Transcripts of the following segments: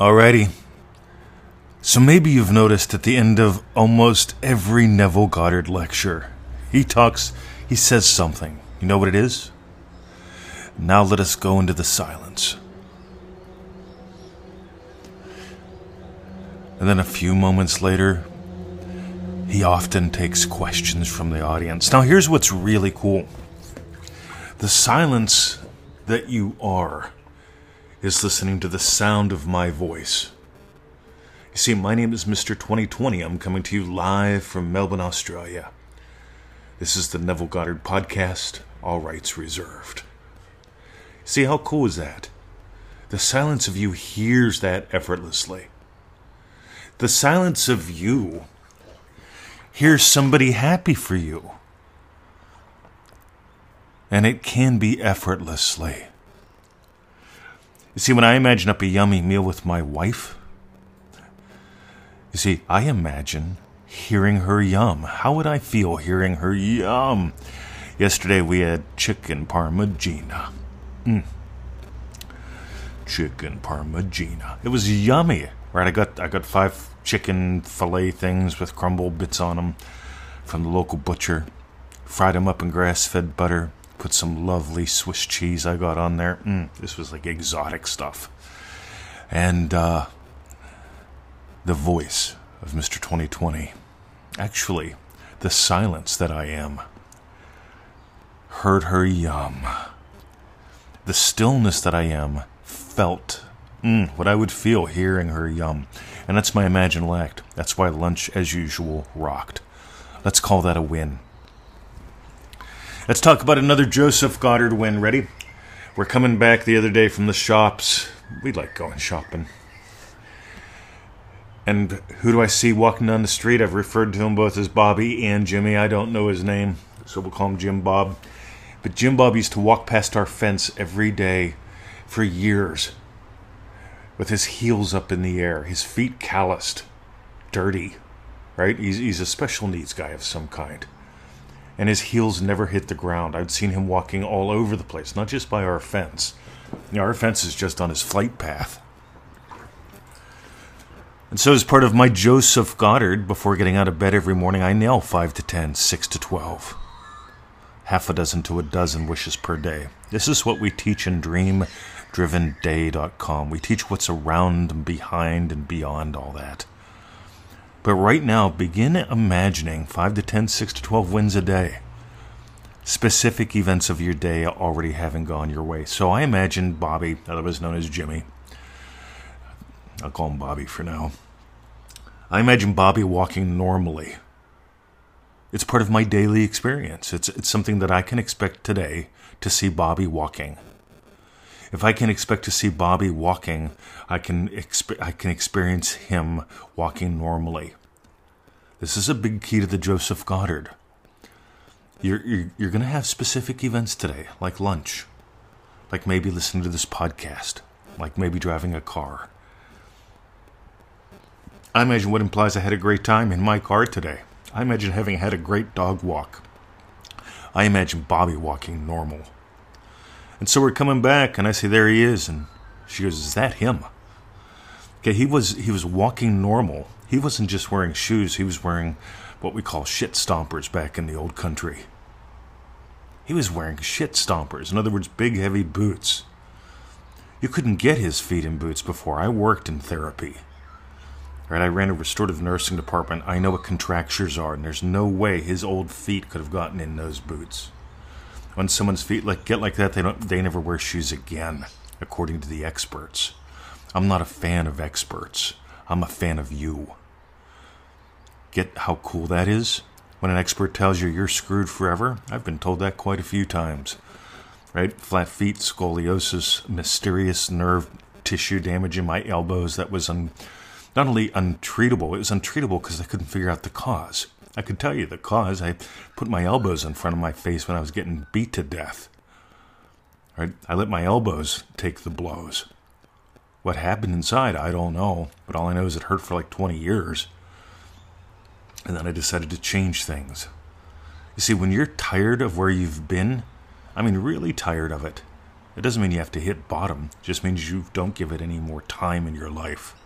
Alrighty. So maybe you've noticed at the end of almost every Neville Goddard lecture, he talks, he says something. You know what it is? Now let us go into the silence. And then a few moments later, he often takes questions from the audience. Now, here's what's really cool the silence that you are is listening to the sound of my voice. You see, my name is Mr. 2020. I'm coming to you live from Melbourne, Australia. This is the Neville Goddard Podcast, all rights reserved. See, how cool is that? The silence of you hears that effortlessly. The silence of you hears somebody happy for you. And it can be effortlessly. You see, when I imagine up a yummy meal with my wife, you see, I imagine hearing her yum. How would I feel hearing her yum? Yesterday we had chicken parmigiana. Mm. Chicken parmigiana. It was yummy. Right, I got I got five chicken fillet things with crumble bits on them from the local butcher. Fried them up in grass-fed butter put some lovely Swiss cheese I got on there. Mm, this was like exotic stuff. And uh, the voice of Mr. 2020. Actually, the silence that I am. Heard her yum. The stillness that I am felt mm, what I would feel hearing her yum. And that's my imaginal act. That's why lunch, as usual, rocked. Let's call that a win. Let's talk about another Joseph Goddard win. Ready? We're coming back the other day from the shops. We like going shopping. And who do I see walking down the street? I've referred to him both as Bobby and Jimmy. I don't know his name, so we'll call him Jim Bob. But Jim Bob used to walk past our fence every day for years with his heels up in the air, his feet calloused, dirty, right? He's, he's a special needs guy of some kind and his heels never hit the ground. I'd seen him walking all over the place, not just by our fence. Our fence is just on his flight path. And so, as part of my Joseph Goddard, before getting out of bed every morning, I nail 5 to 10, 6 to 12. Half a dozen to a dozen wishes per day. This is what we teach in dreamdrivenday.com. We teach what's around and behind and beyond all that. But right now, begin imagining 5 to 10, 6 to 12 wins a day. Specific events of your day already having gone your way. So I imagine Bobby, otherwise known as Jimmy, I'll call him Bobby for now. I imagine Bobby walking normally. It's part of my daily experience. It's, it's something that I can expect today to see Bobby walking. If I can expect to see Bobby walking, I can exp- I can experience him walking normally. This is a big key to the Joseph Goddard. You're you're, you're going to have specific events today, like lunch, like maybe listening to this podcast, like maybe driving a car. I imagine what implies I had a great time in my car today. I imagine having had a great dog walk. I imagine Bobby walking normal. And so we're coming back, and I say, "There he is," and she goes, "Is that him?" Okay, he was he was walking normal. He wasn't just wearing shoes; he was wearing what we call shit stompers back in the old country. He was wearing shit stompers, in other words, big heavy boots. You couldn't get his feet in boots before. I worked in therapy. Right, I ran a restorative nursing department. I know what contractures are, and there's no way his old feet could have gotten in those boots when someone's feet like get like that, they don't they never wear shoes again, according to the experts. I'm not a fan of experts. I'm a fan of you. Get how cool that is? When an expert tells you you're screwed forever, I've been told that quite a few times. Right? Flat feet, scoliosis, mysterious nerve tissue damage in my elbows that was un- not only untreatable, it was untreatable because I couldn't figure out the cause. I could tell you the cause. I put my elbows in front of my face when I was getting beat to death. Right? I let my elbows take the blows. What happened inside, I don't know, but all I know is it hurt for like 20 years. And then I decided to change things. You see, when you're tired of where you've been, I mean, really tired of it, It doesn't mean you have to hit bottom, it just means you don't give it any more time in your life.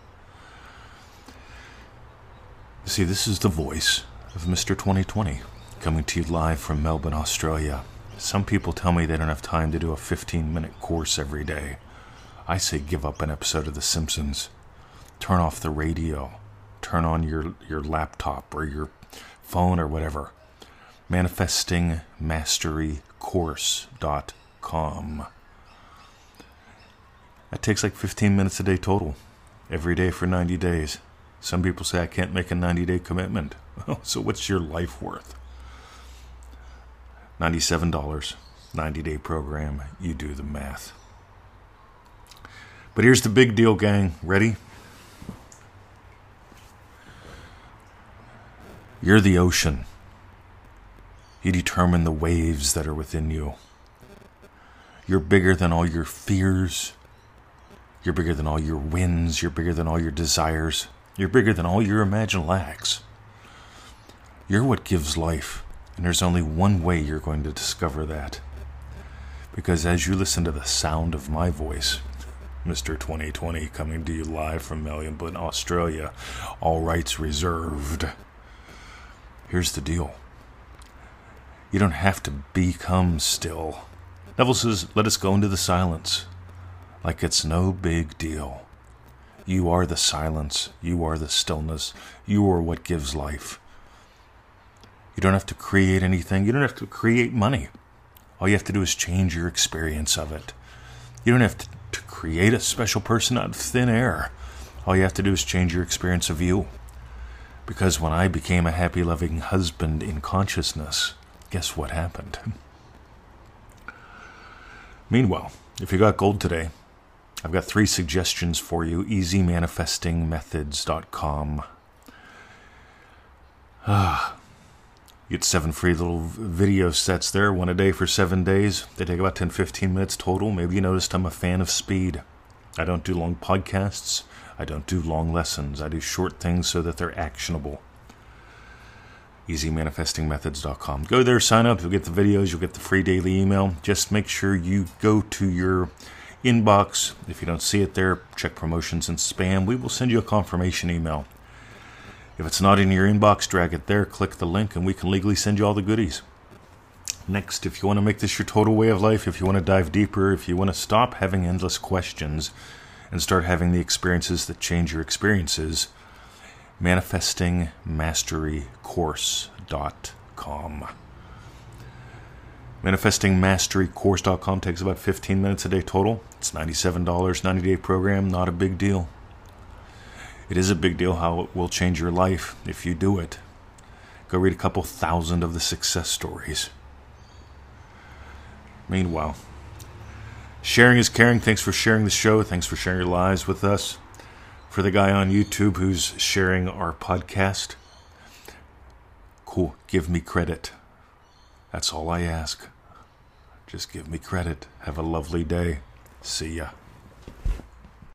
You see, this is the voice of Mr. 2020 coming to you live from Melbourne, Australia. Some people tell me they don't have time to do a 15 minute course every day. I say give up an episode of The Simpsons. Turn off the radio. Turn on your, your laptop or your phone or whatever. ManifestingMasteryCourse.com. That takes like 15 minutes a day total, every day for 90 days. Some people say I can't make a 90 day commitment. so what's your life worth? $97, 90 day program. You do the math. But here's the big deal, gang. Ready? You're the ocean. You determine the waves that are within you. You're bigger than all your fears. You're bigger than all your wins. You're bigger than all your desires. You're bigger than all your imagined lacks. You're what gives life, and there's only one way you're going to discover that. Because as you listen to the sound of my voice, Mr. 2020 coming to you live from Melbourne, Australia, all rights reserved. Here's the deal you don't have to become still. Neville says, let us go into the silence like it's no big deal. You are the silence. You are the stillness. You are what gives life. You don't have to create anything. You don't have to create money. All you have to do is change your experience of it. You don't have to, to create a special person out of thin air. All you have to do is change your experience of you. Because when I became a happy, loving husband in consciousness, guess what happened? Meanwhile, if you got gold today, I've got three suggestions for you easymanifestingmethods.com. Ah, you get seven free little video sets there, one a day for seven days. They take about 10 15 minutes total. Maybe you noticed I'm a fan of speed. I don't do long podcasts, I don't do long lessons. I do short things so that they're actionable. EasyManifestingMethods.com. Go there, sign up. You'll get the videos, you'll get the free daily email. Just make sure you go to your inbox. If you don't see it there, check promotions and spam. We will send you a confirmation email. If it's not in your inbox, drag it there, click the link, and we can legally send you all the goodies. Next, if you want to make this your total way of life, if you want to dive deeper, if you want to stop having endless questions and start having the experiences that change your experiences, manifestingmasterycourse.com. ManifestingMasteryCourse.com takes about 15 minutes a day total. It's $97, 90 day program, not a big deal. It is a big deal how it will change your life if you do it. Go read a couple thousand of the success stories. Meanwhile, sharing is caring. Thanks for sharing the show. Thanks for sharing your lives with us. For the guy on YouTube who's sharing our podcast, cool. Give me credit. That's all I ask. Just give me credit. Have a lovely day. See ya.